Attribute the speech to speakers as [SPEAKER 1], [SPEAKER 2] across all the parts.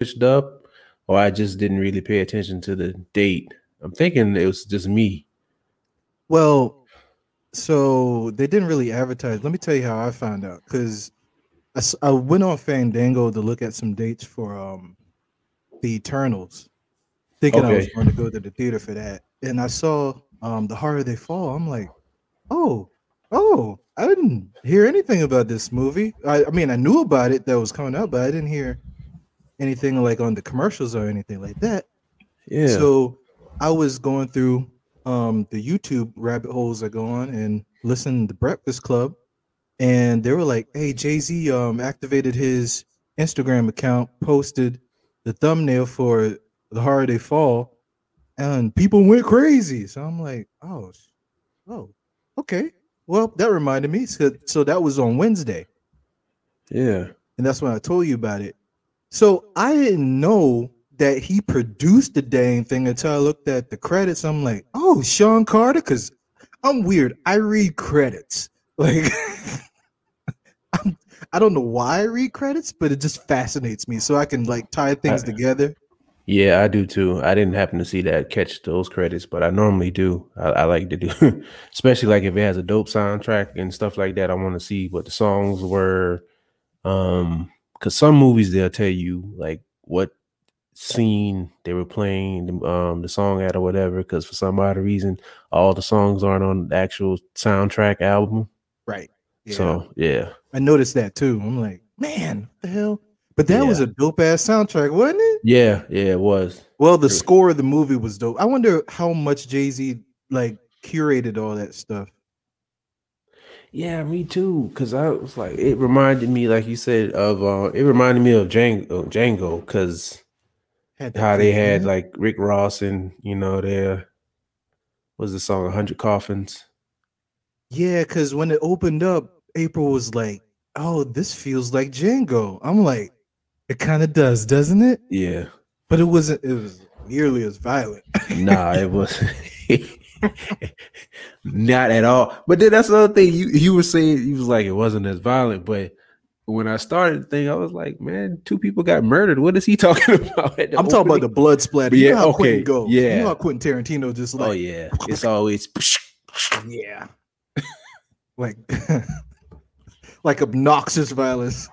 [SPEAKER 1] switched up, or I just didn't really pay attention to the date. I'm thinking it was just me.
[SPEAKER 2] Well, so they didn't really advertise. Let me tell you how I found out because I went on Fandango to look at some dates for um the Eternals, thinking I was going to go to the theater for that, and I saw um the harder they fall. I'm like, oh, oh, I didn't hear anything about this movie. I, I mean, I knew about it that was coming out, but I didn't hear anything like on the commercials or anything like that.
[SPEAKER 1] Yeah.
[SPEAKER 2] So I was going through um the YouTube rabbit holes I go on and listen to Breakfast Club, and they were like, "Hey, Jay Z um activated his Instagram account, posted the thumbnail for the Harder They Fall, and people went crazy." So I'm like, "Oh, oh, okay." Well, that reminded me. So, so that was on Wednesday
[SPEAKER 1] yeah.
[SPEAKER 2] and that's when I told you about it. So I didn't know that he produced the dang thing until I looked at the credits. I'm like, oh, Sean Carter, because I'm weird. I read credits. Like, I'm, I don't know why I read credits, but it just fascinates me. So I can like tie things
[SPEAKER 1] I-
[SPEAKER 2] together.
[SPEAKER 1] Yeah, I do too. I didn't happen to see that catch those credits, but I normally do. I, I like to do, especially like if it has a dope soundtrack and stuff like that. I want to see what the songs were, um, because some movies they'll tell you like what scene they were playing the, um the song at or whatever. Because for some odd reason, all the songs aren't on the actual soundtrack album.
[SPEAKER 2] Right. Yeah.
[SPEAKER 1] So yeah,
[SPEAKER 2] I noticed that too. I'm like, man, what the hell? But that was a dope ass soundtrack, wasn't it?
[SPEAKER 1] yeah, yeah, it was.
[SPEAKER 2] Well, the score of the movie was dope. I wonder how much Jay Z like curated all that stuff.
[SPEAKER 1] Yeah, me too. Cause I was like, it reminded me, like you said, of uh, it reminded me of Django, Django, cause
[SPEAKER 2] Had
[SPEAKER 1] how they had like Rick Ross and you know their was the song "100 Coffins."
[SPEAKER 2] yeah, because when it opened up, April was like, "Oh, this feels like Django." I'm like, it kind of does, doesn't it?
[SPEAKER 1] Yeah,
[SPEAKER 2] But it wasn't. It was nearly as violent.
[SPEAKER 1] nah, it was not at all. But then that's the other thing you you were saying. You was like it wasn't as violent, but when I started the thing, I was like, man, two people got murdered. What is he talking about?
[SPEAKER 2] I'm talking about the blood splatter.
[SPEAKER 1] But
[SPEAKER 2] You
[SPEAKER 1] yeah,
[SPEAKER 2] know how
[SPEAKER 1] okay,
[SPEAKER 2] Quentin go. you know how Quentin Tarantino just like,
[SPEAKER 1] oh yeah, it's always.
[SPEAKER 2] yeah, like, like obnoxious violence.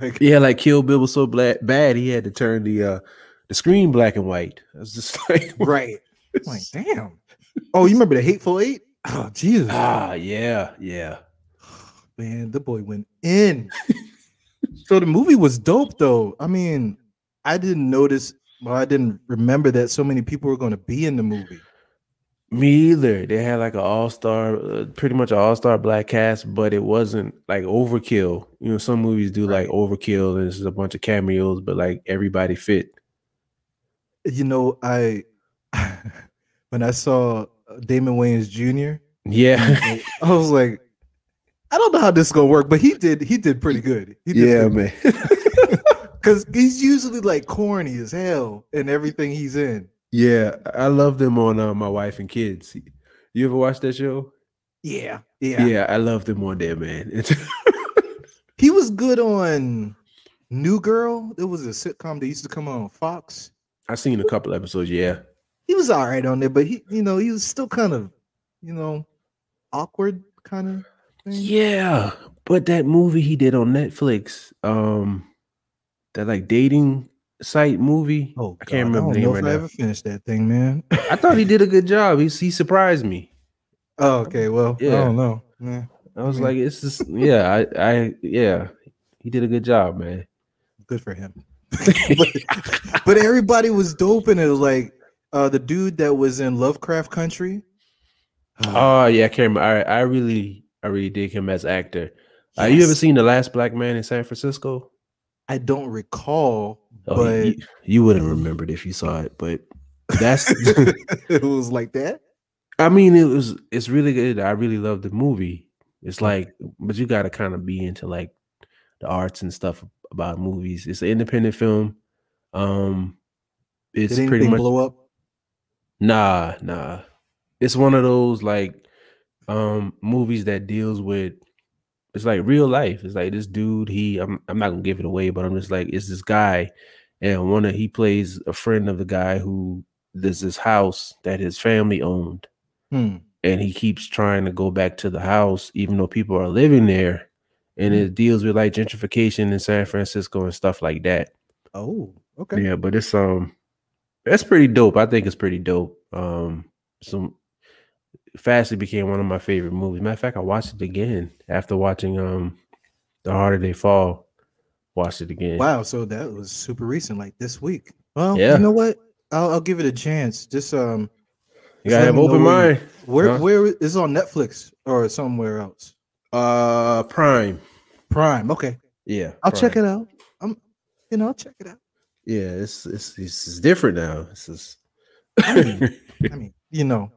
[SPEAKER 2] like,
[SPEAKER 1] Yeah, like Kill Bill was so bla- bad he had to turn the uh the screen black and white. I was just like,
[SPEAKER 2] right. Like, damn. Oh, you remember the Hateful Eight? Oh, Jesus.
[SPEAKER 1] ah, yeah, yeah,
[SPEAKER 2] Man, the boy went in. so the movie was dope, though. I mean, I didn't notice, well, I didn't remember that so many people were going to be in the movie.
[SPEAKER 1] me either. They had like an all star, uh, pretty much an all star black cast, but it wasn't like overkill. You know, some movies do like overkill, and it's just a bunch of cameos, but like everybody fit.
[SPEAKER 2] You know, I when I saw uh, Damon Wayans Jr.,
[SPEAKER 1] Yeah,
[SPEAKER 2] I was like, I don't know how this is gonna work, but he did. He did pretty good. He did
[SPEAKER 1] yeah,
[SPEAKER 2] pretty
[SPEAKER 1] man.
[SPEAKER 2] because he's usually like corny as hell in everything he's in.
[SPEAKER 1] yeah, I love them on uh, My Wife and Kids. You ever watch that show?
[SPEAKER 2] Yeah,
[SPEAKER 1] Yeah,
[SPEAKER 2] yeah.
[SPEAKER 1] I love them on there, man.
[SPEAKER 2] He was good on New Girl. It was a sitcom that used to come on Fox.
[SPEAKER 1] I seen a couple episodes. Yeah,
[SPEAKER 2] He was all right on there, but he, you know, he was still kind of, you know, awkward kind of thing.
[SPEAKER 1] Yeah, but that movie he did on Netflix, um, that like dating site movie.
[SPEAKER 2] Oh,
[SPEAKER 1] I can't
[SPEAKER 2] God,
[SPEAKER 1] remember the
[SPEAKER 2] I
[SPEAKER 1] name
[SPEAKER 2] don't know
[SPEAKER 1] right
[SPEAKER 2] if I
[SPEAKER 1] now.
[SPEAKER 2] ever finished that thing, man.
[SPEAKER 1] I thought he did a good job. He he surprised me.
[SPEAKER 2] oh, okay. Well, I
[SPEAKER 1] Yeah.
[SPEAKER 2] don't know. Yeah.
[SPEAKER 1] I was like, it's just yeah, I I yeah, he did a good job, man.
[SPEAKER 2] Good for him. but, but everybody was dope, and it was like uh the dude that was in Lovecraft Country.
[SPEAKER 1] Oh yeah, I can't remember. I I really I really dig him as actor. Uh, you ever seen the Last Black Man in San Francisco?
[SPEAKER 2] I don't recall,
[SPEAKER 1] Oh,
[SPEAKER 2] but
[SPEAKER 1] you, you wouldn't remember it if you saw it, but that's
[SPEAKER 2] it was like that.
[SPEAKER 1] I mean, it was it's really good. I really love the movie. It's like, but you got to kind of be into like the arts and stuff about movies. It's an independent film. Um, it's
[SPEAKER 2] Did
[SPEAKER 1] pretty much
[SPEAKER 2] blow up?
[SPEAKER 1] Nah, nah. It's one of those like um movies that deals with it's like real life. It's like this dude. He I'm I'm not gonna give it away, but I'm just like it's this guy, and one of he plays a friend of the guy who there's this house that his family owned,
[SPEAKER 2] Hmm.
[SPEAKER 1] and he keeps trying to go back to the house even though people are living there, and
[SPEAKER 2] Hmm.
[SPEAKER 1] it deals with like gentrification in San Francisco and stuff like that.
[SPEAKER 2] Oh, okay.
[SPEAKER 1] Yeah, but it's um that's pretty dope. I think it's pretty dope. Um some fastly became one of my favorite movies. Matter of fact, I watched it again after watching um The Harder They Fall. Watched it again.
[SPEAKER 2] Wow. So that was super recent, like this week. Well,
[SPEAKER 1] Yeah.
[SPEAKER 2] you know what? I'll, I'll give it a chance. Just um,
[SPEAKER 1] You gotta have open mind.
[SPEAKER 2] where
[SPEAKER 1] Huh?
[SPEAKER 2] where is it on Netflix or somewhere else?
[SPEAKER 1] Uh Prime.
[SPEAKER 2] Prime. Okay,
[SPEAKER 1] Yeah.
[SPEAKER 2] I'll check it out. I'm, you know, I'll check it out.
[SPEAKER 1] Yeah, it's it's it's, it's different now. This is
[SPEAKER 2] I mean, I mean, you know,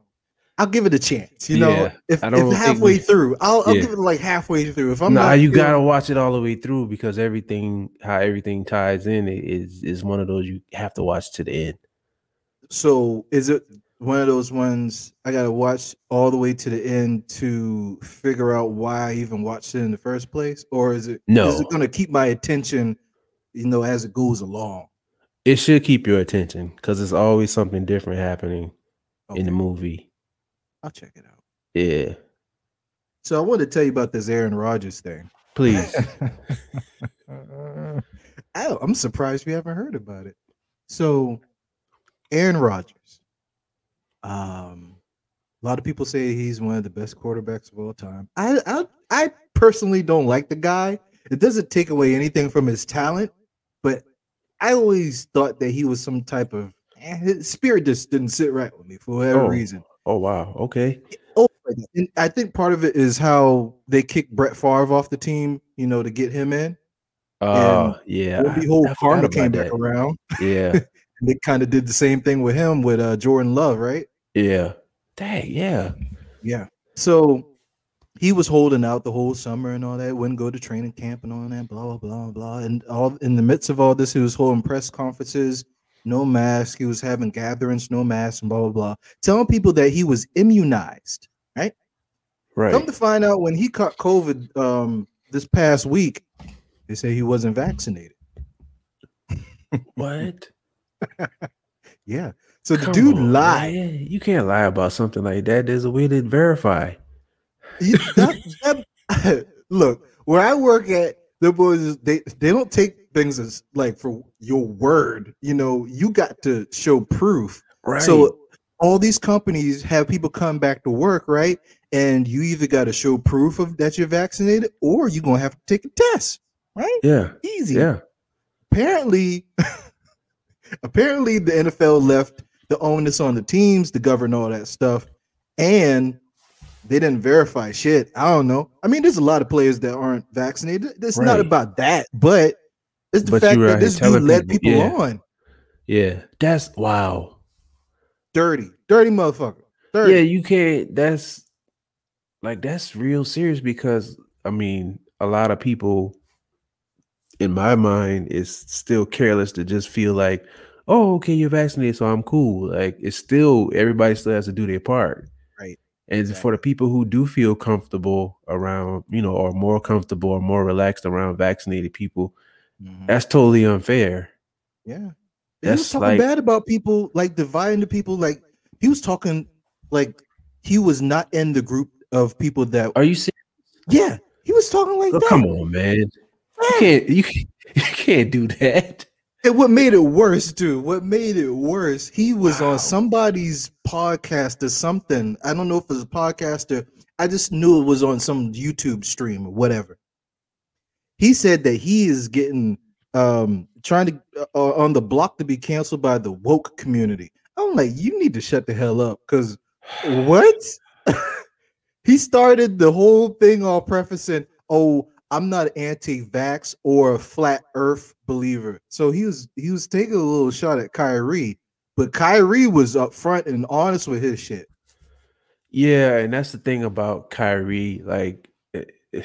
[SPEAKER 2] I'll give it a chance. You know,
[SPEAKER 1] Yeah,
[SPEAKER 2] if,
[SPEAKER 1] I don't
[SPEAKER 2] if halfway
[SPEAKER 1] we-
[SPEAKER 2] through, I'll, I'll
[SPEAKER 1] Yeah.
[SPEAKER 2] give it like halfway through. If I'm
[SPEAKER 1] nah,
[SPEAKER 2] not,
[SPEAKER 1] you gotta watch it all the way through because everything how everything ties in is is one of those you have to watch to the end.
[SPEAKER 2] So is it one of those ones I gotta watch all the way to the end to figure out why I even watched it in the first place, or is it
[SPEAKER 1] No.
[SPEAKER 2] Is it gonna keep my attention, you know, as it goes along?
[SPEAKER 1] It should keep your attention because it's always something different happening in the movie.
[SPEAKER 2] I'll check it out.
[SPEAKER 1] Yeah.
[SPEAKER 2] So I want to tell you about this Aaron Rodgers thing.
[SPEAKER 1] Please.
[SPEAKER 2] Oh, I'm surprised we haven't heard about it. So, Aaron Rodgers. Um, a lot of people say he's one of the best quarterbacks of all time. I I, I personally don't like the guy. It doesn't take away anything from his talent, but I always thought that he was some type of eh, his spirit just didn't sit right with me for whatever
[SPEAKER 1] Oh.
[SPEAKER 2] reason.
[SPEAKER 1] oh wow. Okay.
[SPEAKER 2] Oh, and I think part of it is how they kicked Brett Favre off the team, you know, to get him in.
[SPEAKER 1] Uh yeah.
[SPEAKER 2] Lo and
[SPEAKER 1] I-
[SPEAKER 2] behold,
[SPEAKER 1] I forgot
[SPEAKER 2] Karma
[SPEAKER 1] about
[SPEAKER 2] came back
[SPEAKER 1] that.
[SPEAKER 2] around.
[SPEAKER 1] Yeah.
[SPEAKER 2] They kind of did the same thing with him with uh, Jordan Love, right?
[SPEAKER 1] Yeah. Dang, yeah.
[SPEAKER 2] Yeah. So he was holding out the whole summer and all that, wouldn't go to training camp and all that, blah, blah, blah, blah. And all in the midst of all this, he was holding press conferences, no mask. He was having gatherings, no mask, and blah, blah, blah. Telling people that he was immunized. right?
[SPEAKER 1] Right.
[SPEAKER 2] Come to find out when he caught COVID um, this past week, they say he wasn't vaccinated.
[SPEAKER 1] What?
[SPEAKER 2] Yeah. So the dude
[SPEAKER 1] on,
[SPEAKER 2] lied.
[SPEAKER 1] man. You can't lie about something like that. There's a way to verify.
[SPEAKER 2] That- that- look, where I work at, the boys they they don't take things as like for your word. You know, you got to show proof.
[SPEAKER 1] Right.
[SPEAKER 2] So all these companies have people come back to work, right? And you either got to show proof of that you're vaccinated, or you're gonna have to take a test, right?
[SPEAKER 1] yeah.
[SPEAKER 2] Easy.
[SPEAKER 1] Yeah.
[SPEAKER 2] Apparently, apparently the NFL left the onus on the teams to govern all that stuff, and they didn't verify shit. I don't know. I mean, there's a lot of players that aren't vaccinated. It's not about that, but it's the
[SPEAKER 1] But
[SPEAKER 2] fact that this dude led
[SPEAKER 1] people,
[SPEAKER 2] people
[SPEAKER 1] yeah.
[SPEAKER 2] on.
[SPEAKER 1] Yeah. That's wow.
[SPEAKER 2] Dirty, dirty motherfucker. Dirty.
[SPEAKER 1] Yeah, you can't. That's like that's real serious because I mean, a lot of people, in my mind, is still careless to just feel like, oh, okay, you're vaccinated, so I'm cool. Like it's still everybody still has to do their part, And for the people who do feel comfortable around, you know, or more comfortable or more relaxed around vaccinated people,
[SPEAKER 2] Mhm.
[SPEAKER 1] that's totally unfair.
[SPEAKER 2] Yeah. he was talking
[SPEAKER 1] like-
[SPEAKER 2] bad about people, like dividing the people. Like he was talking like he was not in the group of people that.
[SPEAKER 1] Are you serious?
[SPEAKER 2] Yeah, he was talking like
[SPEAKER 1] Oh,
[SPEAKER 2] that.
[SPEAKER 1] come on, man. You can't. You can't, you can't do that.
[SPEAKER 2] And what made it worse, dude? What made it worse? He was
[SPEAKER 1] Wow.
[SPEAKER 2] on somebody's podcast or something. I don't know if it was a podcaster. I just knew it was on some YouTube stream or whatever. He said that he is getting um trying to uh, on the block to be canceled by the woke community. I'm like, you need to shut the hell up because what? he started the whole thing all prefacing, oh, I'm not an anti-vax or a flat earth believer. So he was he was taking a little shot at Kyrie, but Kyrie was upfront and honest with his shit.
[SPEAKER 1] Yeah, and that's the thing about Kyrie. Like,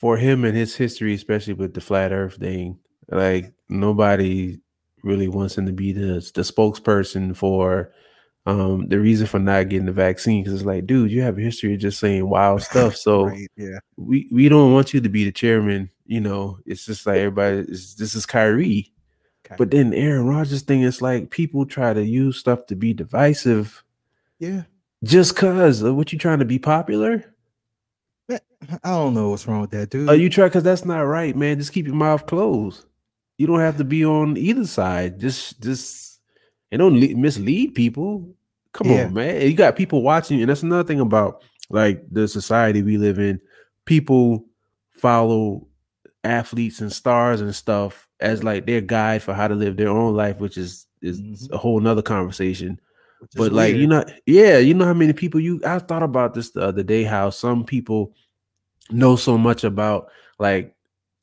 [SPEAKER 1] for him and his history, especially with the flat Earth thing, like nobody really wants him to be the the spokesperson for um the reason for not getting the vaccine. Because it's like, dude, you have a history of just saying wild stuff. So
[SPEAKER 2] Right, yeah.
[SPEAKER 1] we we don't want you to be the chairman. You know, it's just like everybody. Is, this is Kyrie.
[SPEAKER 2] Okay.
[SPEAKER 1] But then Aaron Rodgers thing is like people try to use stuff to be divisive
[SPEAKER 2] yeah,
[SPEAKER 1] just cause of what you trying to be popular.
[SPEAKER 2] I don't know what's wrong with that, dude.
[SPEAKER 1] Are you try? Cause that's not right, man. Just keep your mouth closed. You don't have to be on either side. Just, just, and don't le- mislead people. Come
[SPEAKER 2] Yeah.
[SPEAKER 1] on, man. You got people watching, and that's another thing about like the society we live in. People follow athletes and stars and stuff as like their guide for how to live their own life, which is is
[SPEAKER 2] Mhm.
[SPEAKER 1] a whole nother conversation. But like you know, yeah, you know how many people you I thought about this the other day, how some people know so much about like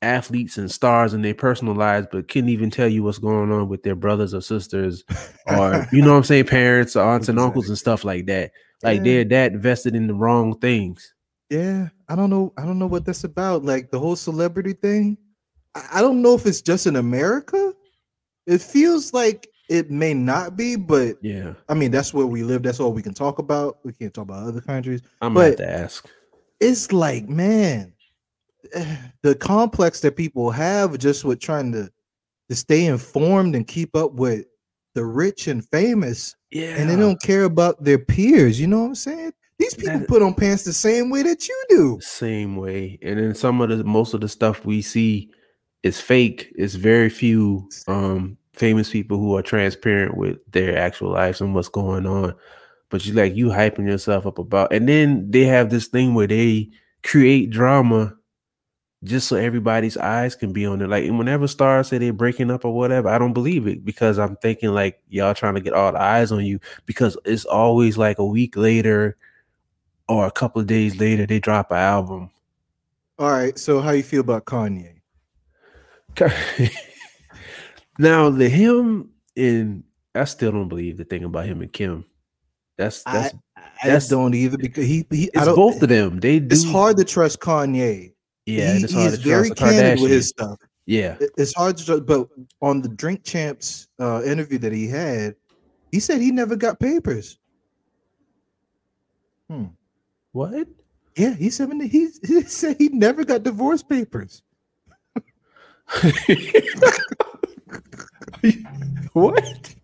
[SPEAKER 1] athletes and stars in their personal lives, but couldn't even tell you what's going on with their brothers or sisters, or you know what I'm saying, parents or aunts and uncles and stuff like that. Like
[SPEAKER 2] Yeah.
[SPEAKER 1] they're that invested in the wrong things.
[SPEAKER 2] Yeah, I don't know. I don't know what that's about. Like the whole celebrity thing. I, I don't know if it's just in America. It feels like it may not be, but
[SPEAKER 1] Yeah.
[SPEAKER 2] I mean that's where we live. That's all we can talk about. We can't talk about other countries.
[SPEAKER 1] I'm
[SPEAKER 2] But-
[SPEAKER 1] to ask.
[SPEAKER 2] It's like, man, the complex that people have just with trying to to stay informed and keep up with the rich and famous,
[SPEAKER 1] Yeah.
[SPEAKER 2] and they don't care about their peers. You know what I'm saying? These people
[SPEAKER 1] That-
[SPEAKER 2] put on pants the same way that you do.
[SPEAKER 1] same way and then some of the most of the stuff we see is fake it's very few um famous people who are transparent with their actual lives and what's going on but you like you hyping yourself up about and then they have this thing where they create drama just so everybody's eyes can be on it like and whenever stars say they're breaking up or whatever i don't believe it because i'm thinking like y'all trying to get all the eyes on you because it's always like a week later or a couple of days later they drop an album
[SPEAKER 2] All right. So how you feel about Kanye?
[SPEAKER 1] now the him in I still don't believe the thing about him and Kim. That's that's
[SPEAKER 2] I
[SPEAKER 1] that's-
[SPEAKER 2] don't either because he, he I
[SPEAKER 1] it's both of them. They do
[SPEAKER 2] It's hard to trust Kanye.
[SPEAKER 1] Yeah,
[SPEAKER 2] he,
[SPEAKER 1] and it's hard
[SPEAKER 2] is
[SPEAKER 1] to
[SPEAKER 2] very candid with his stuff.
[SPEAKER 1] Yeah,
[SPEAKER 2] It- It's hard to but on the Drink Champs uh, interview that he had, he said he never got papers. Hmm.
[SPEAKER 1] What?
[SPEAKER 2] Yeah, he said he, he said he never got divorce papers.
[SPEAKER 1] what?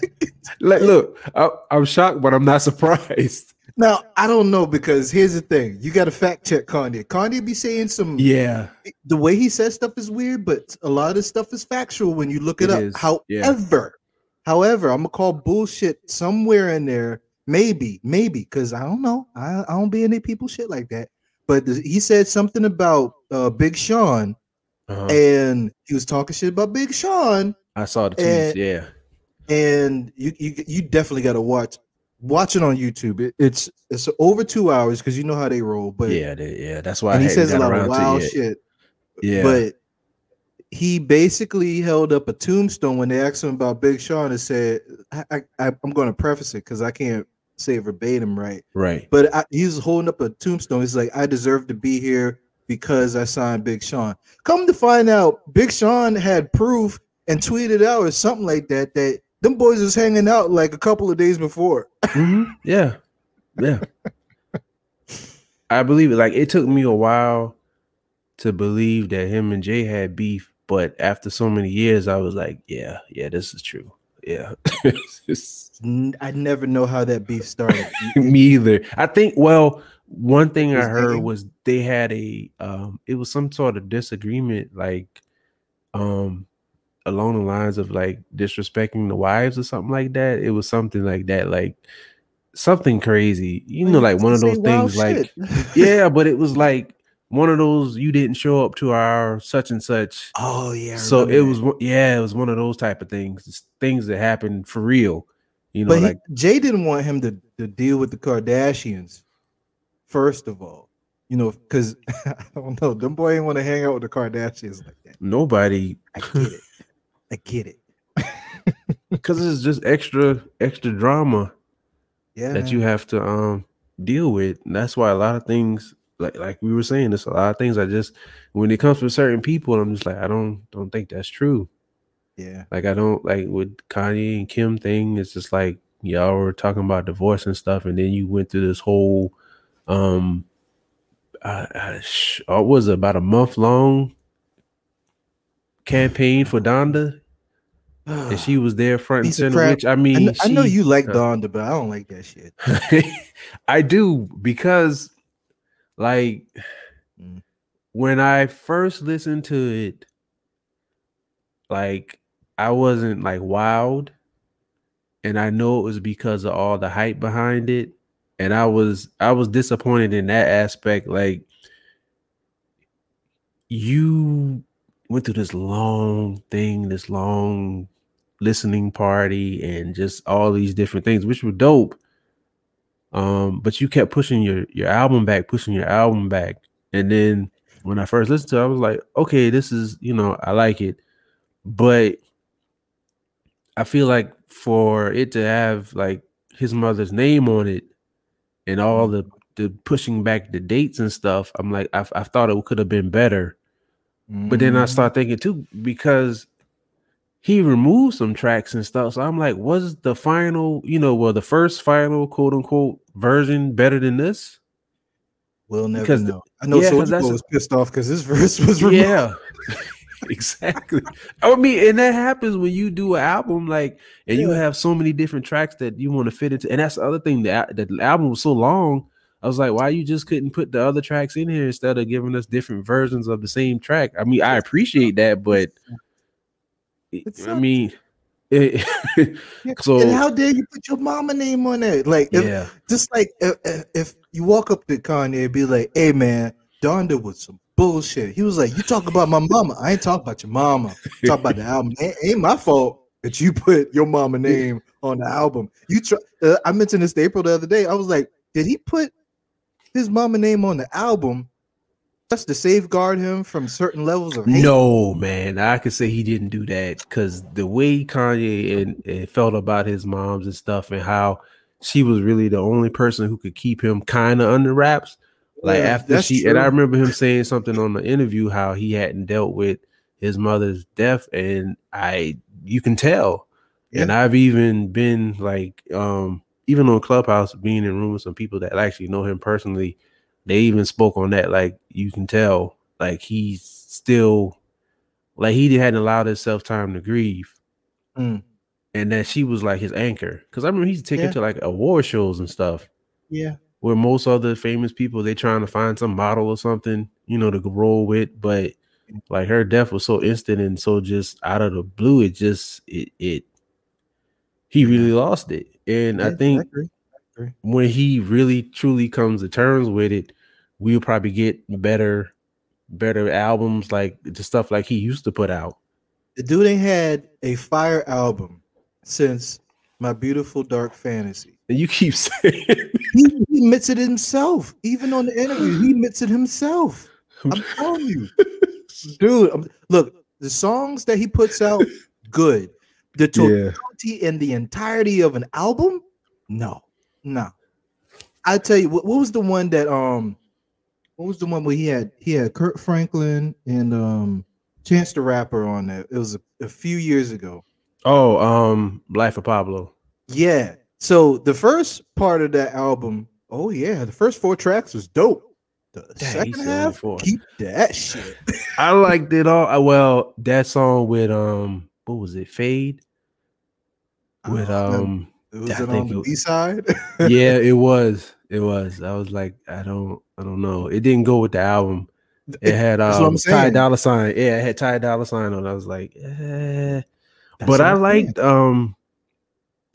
[SPEAKER 1] like, look, I, I'm shocked, but I'm not surprised.
[SPEAKER 2] Now I don't know because here's the thing: you got to fact check Kanye. Kanye be saying some.
[SPEAKER 1] Yeah,
[SPEAKER 2] the way he says stuff is weird, but a lot of this stuff is factual when you look it,
[SPEAKER 1] It
[SPEAKER 2] up.
[SPEAKER 1] is, yeah.
[SPEAKER 2] However, however, I'm gonna call bullshit somewhere in there. Maybe, maybe, because I don't know. I, I don't be any people shit like that. But he said something about uh, Big Sean,
[SPEAKER 1] uh-huh.
[SPEAKER 2] and he was talking shit about Big Sean,
[SPEAKER 1] I saw the tweets.
[SPEAKER 2] and-
[SPEAKER 1] yeah,
[SPEAKER 2] and you you, you definitely got to watch watch it on YouTube. It, it's it's over two hours because you know how they roll. But
[SPEAKER 1] yeah, they, yeah. That's why
[SPEAKER 2] and he says a lot of wild shit.
[SPEAKER 1] Yeah,
[SPEAKER 2] But he basically held up a tombstone when they asked him about Big Sean and said, I, I, I'm going to preface it because I can't say it verbatim right.
[SPEAKER 1] right.
[SPEAKER 2] But I, he was holding up a tombstone. He's like, I deserve to be here because I signed Big Sean. Come to find out, Big Sean had proof and tweeted out or something like that that them boys was hanging out like a couple of days before.
[SPEAKER 1] Mhm. Yeah, yeah. I believe it. Like it took me a while to believe that him and Jay had beef, but after so many years, I was like, yeah, yeah, this is true. Yeah,
[SPEAKER 2] I never know how that beef started.
[SPEAKER 1] me either. I think. Well, one thing I heard was they had a. um It was some sort of disagreement, like, um, along the lines of like disrespecting the wives or something like that. It was something like that, like something crazy. You know, like one of those things, like yeah, but it was like one of those you didn't show up to our such and such.
[SPEAKER 2] Oh yeah.
[SPEAKER 1] So it was yeah, it was one of those type of things, It's things that happened for real. You know,
[SPEAKER 2] But he, Jay didn't want him to, to deal with the Kardashians. First of all, you know, because I don't know, them boy ain't want to hang out with the Kardashians like that.
[SPEAKER 1] nobody
[SPEAKER 2] I get it. I get it.
[SPEAKER 1] because it's just extra extra drama
[SPEAKER 2] Yeah.
[SPEAKER 1] that
[SPEAKER 2] man.
[SPEAKER 1] you have to um deal with. And that's why a lot of things like like we were saying, there's a lot of things I just when it comes to certain people, I'm just like, I don't don't think that's true.
[SPEAKER 2] Yeah.
[SPEAKER 1] Like I don't like with Kanye and Kim thing. It's just like y'all were talking about divorce and stuff, and then you went through this whole, um, uh, uh, sh- uh, what was about a month long campaign for Donda? and she was there front and center. Which I
[SPEAKER 2] I,
[SPEAKER 1] mean,
[SPEAKER 2] kn- I know you like
[SPEAKER 1] uh,
[SPEAKER 2] Donda, but I don't like that shit.
[SPEAKER 1] I do because, like,
[SPEAKER 2] Mm.
[SPEAKER 1] when I first listened to it, like, I wasn't like wild, and I know it was because of all the hype behind it, and I was I was disappointed in that aspect. Like, you went through this long thing, this long listening party, and just all these different things, which were dope. Um, but you kept pushing your your album back, pushing your album back, and then when I first listened to it, I was like, okay, this is you know I like it, but I feel like for it to have like his mother's name on it and all the the pushing back the dates and stuff, I'm like I, I thought it could have been better. But then I
[SPEAKER 2] Mm.
[SPEAKER 1] start thinking too because he removed some tracks and stuff. So I'm like, was the final, you know, well, the first final quote unquote version better than this?
[SPEAKER 2] We'll never
[SPEAKER 1] because the-
[SPEAKER 2] know. I know
[SPEAKER 1] yeah,
[SPEAKER 2] Soulja Boy was pissed off because his verse was removed.
[SPEAKER 1] Yeah. exactly. I mean, and that happens when you do an album, like, and you have so many different tracks that you want to fit into. And that's the other thing. that the album was so long. I was like, why you just couldn't put the other tracks in here instead of giving us different versions of the same track? I mean, I appreciate that, but I mean, it, so
[SPEAKER 2] and how dare you put your mama name on it? Like, if,
[SPEAKER 1] yeah,
[SPEAKER 2] just like if, if- if you walk up to Kanye and be like, "Hey, man, Donda was some bullshit." He was like, "You talk about my mama. I ain't talk about your mama. Talk about the album. Ain't, ain't my fault that you put your mama name on the album." You try. Uh, I mentioned this to April the other day. I was like, "Did he put his mama name on the album just to safeguard him from certain levels of hate?"
[SPEAKER 1] no, man, I could say he didn't do that because the way Kanye and, and felt about his moms and stuff, and how she was really the only person who could keep him kind of under wraps. Like
[SPEAKER 2] Yeah,
[SPEAKER 1] after she, and I remember him saying something on the interview how he hadn't dealt with his mother's death, and I, you can tell. And I've even been like, um, even on Clubhouse, being in room with some people that actually know him personally, they even spoke on that. Like you can tell, like he's still, like he hadn't allowed himself time to grieve,
[SPEAKER 2] Mm.
[SPEAKER 1] and that she was like his anchor. Because I remember he's taken
[SPEAKER 2] Yeah.
[SPEAKER 1] to like award shows and stuff
[SPEAKER 2] yeah.
[SPEAKER 1] where most other famous people they trying to find some model or something, you know, to roll with. But like her death was so instant and so just out of the blue, it just it it he really lost it. And I
[SPEAKER 2] Yeah,
[SPEAKER 1] think
[SPEAKER 2] agree.
[SPEAKER 1] when he really truly comes to terms with it, we'll probably get better better albums like the stuff like he used to put out.
[SPEAKER 2] The dude ain't had a fire album since My Beautiful Dark Fantasy.
[SPEAKER 1] And you keep saying
[SPEAKER 2] He, he admits it himself. Even on the interview, he admits it himself. I'm telling you, dude. um, look, the songs that he puts out, good. The totality and the entirety of an album, no, no. I tell you, what, what was the one that um, what was the one where he had he had Kirk Franklin and um Chance the Rapper on that. It was a, a few years ago.
[SPEAKER 1] Oh, um, Life of Pablo.
[SPEAKER 2] Yeah. So the first part of that album, oh yeah, the first four tracks was dope. The
[SPEAKER 1] Dang,
[SPEAKER 2] second half, keep that shit.
[SPEAKER 1] I liked it all. Well, that song with um, what was it? Fade with
[SPEAKER 2] don't
[SPEAKER 1] um,
[SPEAKER 2] was
[SPEAKER 1] I
[SPEAKER 2] it on the B side?
[SPEAKER 1] yeah, it was. It was. I was like, I don't, I don't know. It didn't go with the album. It had um Ty
[SPEAKER 2] saying.
[SPEAKER 1] Dolla Sign. Yeah, it had Ty Dolla Sign on. I was like, eh. But I liked um,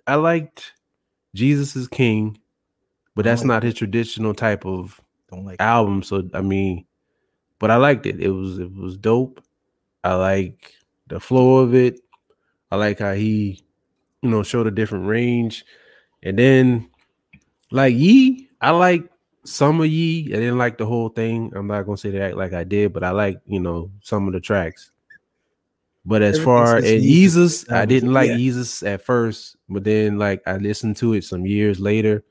[SPEAKER 1] I liked Jesus is King, but that's
[SPEAKER 2] like
[SPEAKER 1] not his traditional type of
[SPEAKER 2] Don't like
[SPEAKER 1] album. So I mean, but I liked it. It was it was dope. I like the flow of it. I like how he, you know, showed a different range. And then like Ye, I like some of Ye. I didn't like the whole thing. I'm not gonna say that like I did, but I like, you know, some of the tracks. But as far as
[SPEAKER 2] Yeezus
[SPEAKER 1] Jesus, I didn't like
[SPEAKER 2] yeah.
[SPEAKER 1] Jesus at first, but then like I listened to it some years later,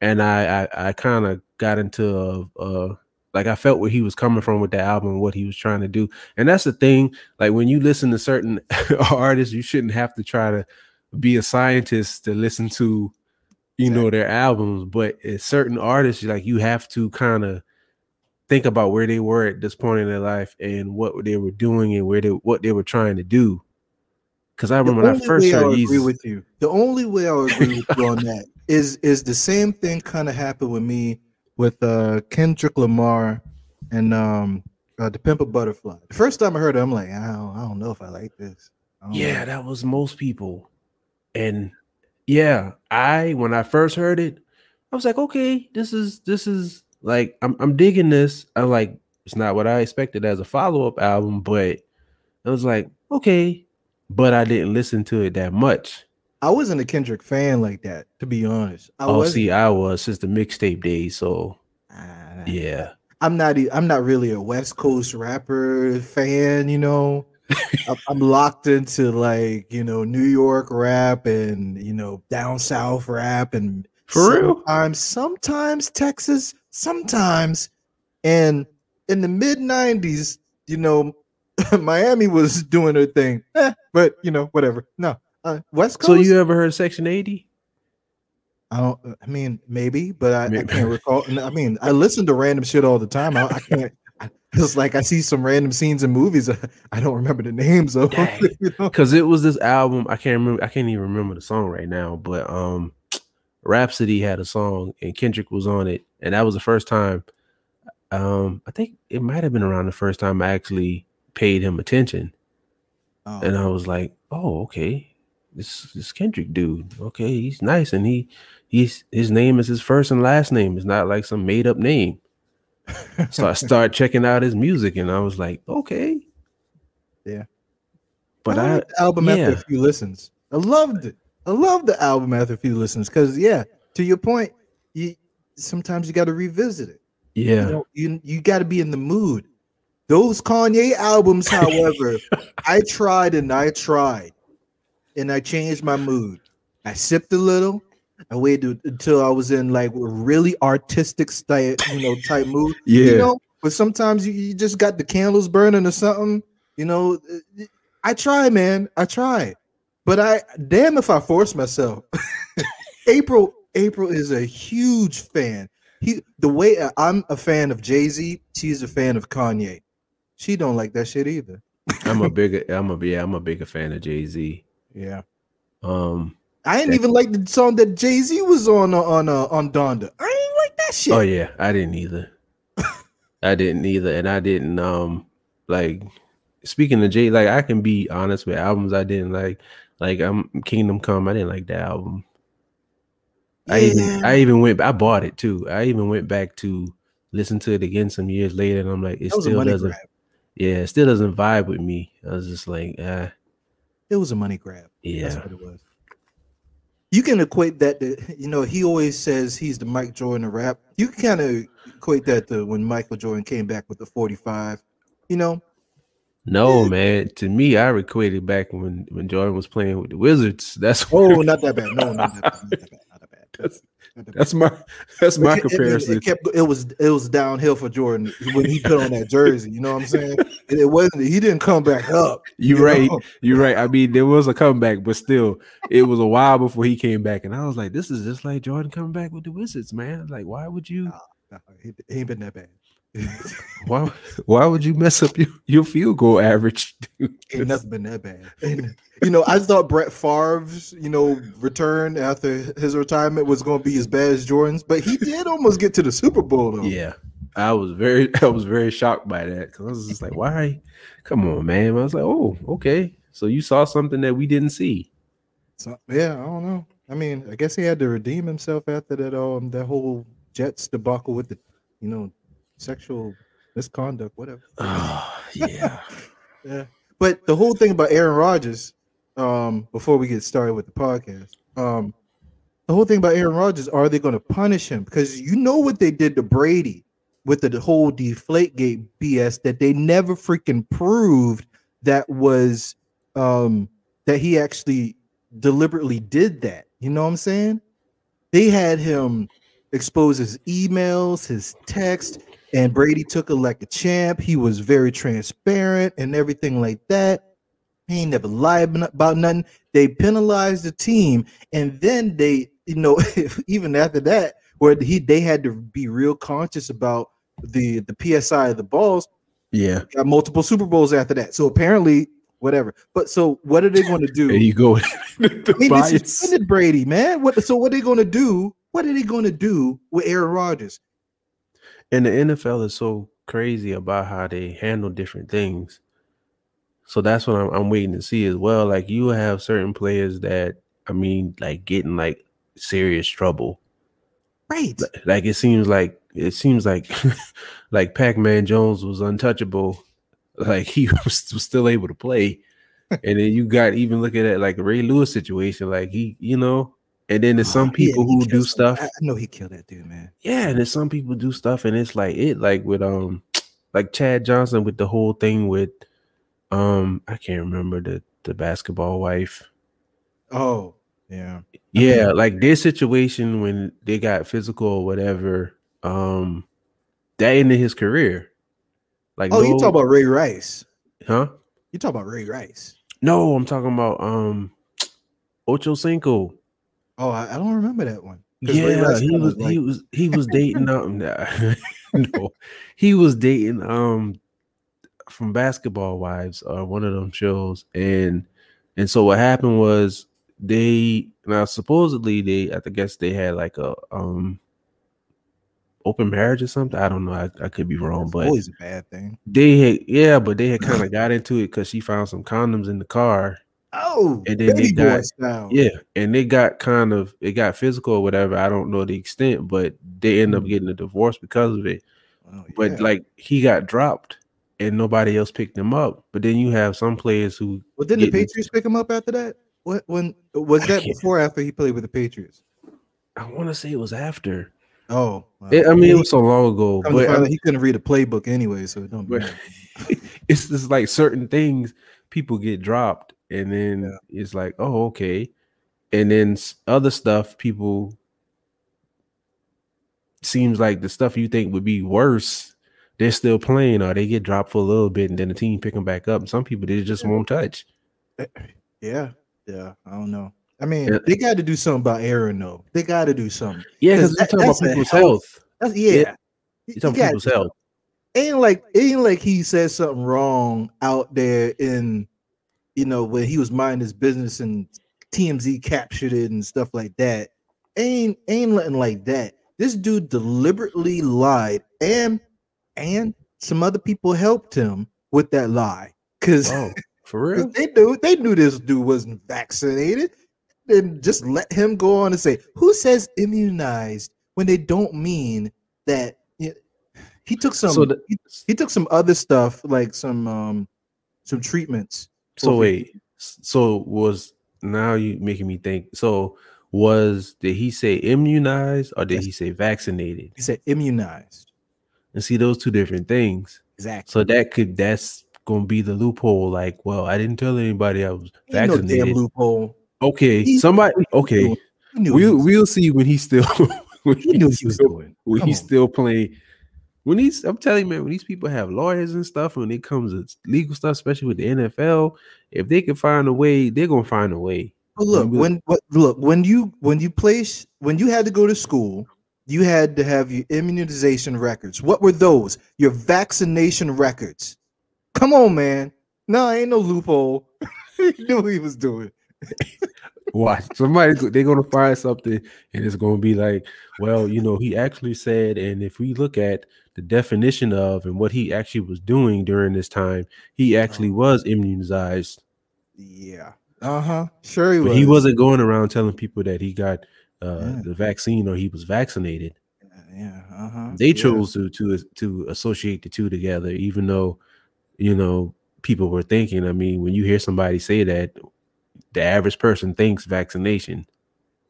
[SPEAKER 1] and I I, I kind of got into a, a like I felt where he was coming from with the album, what he was trying to do, and that's the thing. Like when you listen to certain artists, you shouldn't have to try to be a scientist to listen to, you know, their albums. But certain artists, like you have to kind of think about where they were at this point in their life and what they were doing and where they what they were trying to do. Because I remember when I first heard
[SPEAKER 2] I agree
[SPEAKER 1] Jesus.
[SPEAKER 2] with you. The only way I'll agree with you on that is is the same thing kind of happened with me with uh Kendrick Lamar and um uh, the Pimp a Butterfly. The first time I heard it, I'm like, I don't, I don't know if I like this. I
[SPEAKER 1] Yeah,
[SPEAKER 2] know.
[SPEAKER 1] that was most people. And yeah, I when I first heard it, I was like, okay, this is this is like I'm I'm digging this. I like it's not what I expected as a follow-up album, but I was like, okay, but I didn't listen to it that much.
[SPEAKER 2] I wasn't a Kendrick fan like that, to be honest. I
[SPEAKER 1] oh,
[SPEAKER 2] wasn't.
[SPEAKER 1] see, I was since the mixtape days, so
[SPEAKER 2] Ah,
[SPEAKER 1] yeah.
[SPEAKER 2] I'm not. I'm not really a West Coast rapper fan. You know, I'm- locked into like you know New York rap and you know down south rap and
[SPEAKER 1] For real?
[SPEAKER 2] sometimes sometimes Texas, sometimes, and in the mid '90s, you know, Miami was doing her thing, Eh, but you know whatever. No, uh, West Coast.
[SPEAKER 1] So you ever heard Section 80?
[SPEAKER 2] I don't. I mean, maybe, but I, I can't recall. I mean, I listen to random shit all the time. I, I can't. It's like I see some random scenes in movies. I don't remember the names of. them, you know?
[SPEAKER 1] Because it was this album. I can't remember. I can't even remember the song right now. But um, Rapsody had a song and Kendrick was on it, and that was the first time. Um, I think it might have been around the first time I actually paid him attention,
[SPEAKER 2] Um,
[SPEAKER 1] and I was like, "Oh, okay, this this Kendrick dude. Okay, he's nice, and he he's his name is his first and last name. It's not like some made up name." So I started checking out his music, and I was like, "Okay,
[SPEAKER 2] Yeah.
[SPEAKER 1] But
[SPEAKER 2] I
[SPEAKER 1] I,
[SPEAKER 2] album after a few listens. I loved it. I loved the album after a few listens because, yeah, to your point, you sometimes you got to revisit it.
[SPEAKER 1] yeah,
[SPEAKER 2] You know, you, you got to be in the mood. Those Kanye albums, however, I tried and I tried, and I changed my mood. I sipped a little. I waited until I was in like a really artistic style, you know, type mood.
[SPEAKER 1] yeah,
[SPEAKER 2] You know, but sometimes you, you just got the candles burning or something. You know, I try, man. I try, but I damn if I force myself. April, April is a huge fan. He the way uh, I'm a fan of Jay Z, she's a fan of Kanye. She don't like that shit either.
[SPEAKER 1] I'm a bigger, I'm a yeah, I'm a bigger fan of Jay Z.
[SPEAKER 2] Yeah,
[SPEAKER 1] Um,
[SPEAKER 2] I didn't even like the song that Jay Z was on uh, on uh, on Donda. I didn't like that shit.
[SPEAKER 1] oh yeah, I didn't either. I didn't either, and I didn't um like speaking of Jay. Like I can be honest with albums I didn't like. Like I'm Kingdom Come, I didn't like that album. I even I even went. I bought it too. I even went back to listen to it again some years later, and I'm like, it
[SPEAKER 2] that was a
[SPEAKER 1] still doesn't.
[SPEAKER 2] grab.
[SPEAKER 1] Yeah, it still doesn't vibe with me. I was just like, ah,
[SPEAKER 2] It was a money grab.
[SPEAKER 1] Yeah, That's
[SPEAKER 2] what it was. You can equate that to, you know, he always says he's the Mike Jordan of rap. You can kind of equate that to when Michael Jordan came back with the 45. You know,
[SPEAKER 1] no man. To me, I equated back when when Jordan was playing with the Wizards. That's
[SPEAKER 2] oh, not that bad. No, not that bad. Not that bad. Not that bad.
[SPEAKER 1] That's-
[SPEAKER 2] Not that bad.
[SPEAKER 1] That's my that's my
[SPEAKER 2] It- it- it-
[SPEAKER 1] comparison.
[SPEAKER 2] It, kept, it was it was downhill for Jordan when he put on that jersey. You know what I'm saying? It, it wasn't. He didn't come back up.
[SPEAKER 1] You're
[SPEAKER 2] you
[SPEAKER 1] right.
[SPEAKER 2] know?
[SPEAKER 1] You're right. I mean, there was a comeback, but still, it was a while before he came back, and I was like, "This is just like Jordan coming back with the Wizards, man. Like, why would you?
[SPEAKER 2] He, he ain't been that bad.
[SPEAKER 1] Why? Why would you mess up your, your field goal average? dude?
[SPEAKER 2] Ain't nothing been that bad. And, you know, I thought Brett Favre's, you know, return after his retirement was going to be as bad as Jordan's, but he did almost get to the Super Bowl though.
[SPEAKER 1] Yeah, I was very, I was very shocked by that because I was just like, "Why? Come on, man." I was like, "Oh, okay. So you saw something that we didn't see."
[SPEAKER 2] So yeah, I don't know. I mean, I guess he had to redeem himself after that um that whole Jets debacle with the, you know, sexual misconduct, whatever.
[SPEAKER 1] Oh, yeah.
[SPEAKER 2] Yeah. But the whole thing about Aaron Rodgers, um, before we get started with the podcast, um, the whole thing about Aaron Rodgers, are they going to punish him? Because you know what they did to Brady with the, whole Deflategate BS that they never freaking proved that was um that he actually deliberately did that. You know what I'm saying? They had him expose his emails, his text, and Brady took it like a champ. He was very transparent and everything like that. He ain't never lied about nothing. They penalized the team, and then they, you know, even after that, where he they had to be real conscious about the the psi of the balls.
[SPEAKER 1] Yeah.
[SPEAKER 2] Got multiple Super Bowls after that. So apparently, whatever. But so what are they going to do?
[SPEAKER 1] There you go.
[SPEAKER 2] the I mean, Brady, man. What? So what are they going to do? What are they going to do with Aaron Rodgers?
[SPEAKER 1] And the NFL is so crazy about how they handle different things. So that's what I'm, I'm waiting to see as well. Like you have certain players that I mean, like getting like serious trouble.
[SPEAKER 2] Right.
[SPEAKER 1] Like it seems like it seems like like Pac-Man Jones was untouchable. Like he was, was still able to play. and then you got even looking at like Ray Lewis situation, like he, you know, and then there's some people yeah, who do stuff.
[SPEAKER 2] I know he killed that dude, man.
[SPEAKER 1] Yeah, and there's some people do stuff, and it's like it, like with um, like Chad Johnson with the whole thing with um, I can't remember the the basketball wife.
[SPEAKER 2] Oh, yeah.
[SPEAKER 1] Yeah, like their situation when they got physical or whatever, um, that ended his career.
[SPEAKER 2] Like, oh, no, you talk about Ray Rice,
[SPEAKER 1] huh?
[SPEAKER 2] You talk about Ray Rice?
[SPEAKER 1] No, I'm talking about um, Ocho Cinco.
[SPEAKER 2] Oh, I, I don't remember that one.
[SPEAKER 1] Yeah, he was, like... he was he was dating um no, he was dating um from Basketball Wives or uh, one of them shows, and and so what happened was they now supposedly they I guess they had like a um open marriage or something. I don't know. I, I could be wrong, That's but
[SPEAKER 2] always a bad thing.
[SPEAKER 1] They had yeah, but they had kind of got into it because she found some condoms in the car.
[SPEAKER 2] Oh,
[SPEAKER 1] and then they got yeah, and they got kind of it got physical or whatever. I don't know the extent, but they end up mm. getting a divorce because of it. Oh, yeah. But like he got dropped and nobody else picked him up. But then you have some players who
[SPEAKER 2] well didn't the Patriots pick him up after that? What when was that before after he played with the Patriots?
[SPEAKER 1] I want to say it was after.
[SPEAKER 2] Oh,
[SPEAKER 1] it, I mean, it was so long ago, but
[SPEAKER 2] I he couldn't read a playbook anyway, so it don't.
[SPEAKER 1] it's just like certain things people get dropped, and then yeah. it's like, oh, okay, and then other stuff people seems like the stuff you think would be worse, they're still playing, or they get dropped for a little bit, and then the team pick them back up. And some people they just won't touch.
[SPEAKER 2] Eh, yeah, yeah, I don't know. I mean, yeah. they got to do something about Aaron, though. They got to do something.
[SPEAKER 1] Yeah, because you're talking about people's health.
[SPEAKER 2] health. yeah, yeah.
[SPEAKER 1] you're talking people's health.
[SPEAKER 2] Ain't like ain't like he said something wrong out there in, you know, when he was minding his business and TMZ captured it and stuff like that. Ain't ain't nothing like that. This dude deliberately lied, and and some other people helped him with that lie. Cause
[SPEAKER 1] oh. For real?
[SPEAKER 2] They knew they knew this dude wasn't vaccinated. And just let him go on and say, who says immunized when they don't mean that you know, he took some so the, he, he, took some other stuff like some um some treatments.
[SPEAKER 1] So wait, so was now you making me think so was did he say immunized or did yes. he say vaccinated?
[SPEAKER 2] He said immunized.
[SPEAKER 1] And see those two different things.
[SPEAKER 2] Exactly.
[SPEAKER 1] So that could that's gonna be the loophole. Like, well, I didn't tell anybody I was vaccinated.
[SPEAKER 2] No loophole.
[SPEAKER 1] Okay, He's somebody. Okay, we'll we'll see when he's still.
[SPEAKER 2] when he knew he was still, doing.
[SPEAKER 1] When Come he's on. still playing. When these, I'm telling you, man, when these people have lawyers and stuff, when it comes to legal stuff, especially with the NFL, if they can find a way, they're gonna find a way.
[SPEAKER 2] But look, when what look when you when you place when you had to go to school, you had to have your immunization records. What were those? Your vaccination records. Come on, man. No, ain't no loophole. he knew what he was doing.
[SPEAKER 1] Watch somebody they're gonna find something and it's gonna be like, well, you know, he actually said, and if we look at the definition of and what he actually was doing during this time, he actually uh-huh. was immunized.
[SPEAKER 2] Yeah. Uh-huh. Sure he
[SPEAKER 1] but
[SPEAKER 2] was.
[SPEAKER 1] He wasn't going around telling people that he got uh, yeah. the vaccine or he was vaccinated.
[SPEAKER 2] Yeah. Uh-huh.
[SPEAKER 1] They chose yeah. to to to associate the two together, even though you know, people were thinking. I mean, when you hear somebody say that, the average person thinks vaccination.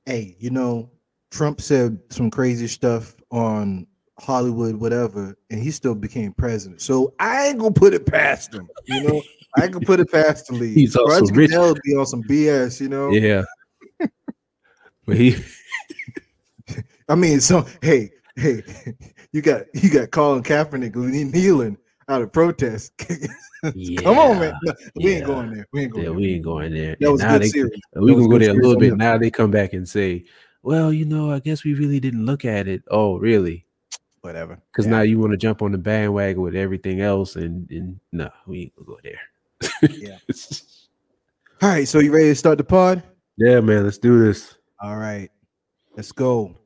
[SPEAKER 2] Hey, you know, Trump said some crazy stuff on Hollywood, whatever, and he still became president. So I ain't gonna put it past him. You know, I can put it past the league.
[SPEAKER 1] He's also Roger rich.
[SPEAKER 2] be on some BS. You know.
[SPEAKER 1] Yeah. but he.
[SPEAKER 2] I mean, so hey, hey, you got you got Colin Kaepernick kneeling out of protest. yeah, Come on, man. No, we yeah. ain't going there. We ain't going.
[SPEAKER 1] Yeah,
[SPEAKER 2] there.
[SPEAKER 1] we ain't going there.
[SPEAKER 2] That was
[SPEAKER 1] now
[SPEAKER 2] good
[SPEAKER 1] they,
[SPEAKER 2] series.
[SPEAKER 1] We can go there a little bit. Now they come back and say, "Well, you know, I guess we really didn't look at it." Oh, really?
[SPEAKER 2] whatever.
[SPEAKER 1] Because yeah. now you want to jump on the bandwagon with everything else, and, and no, we ain't gonna go there.
[SPEAKER 2] yeah. All right, so you ready to start the pod?
[SPEAKER 1] Yeah, man, let's do this.
[SPEAKER 2] All right, let's go.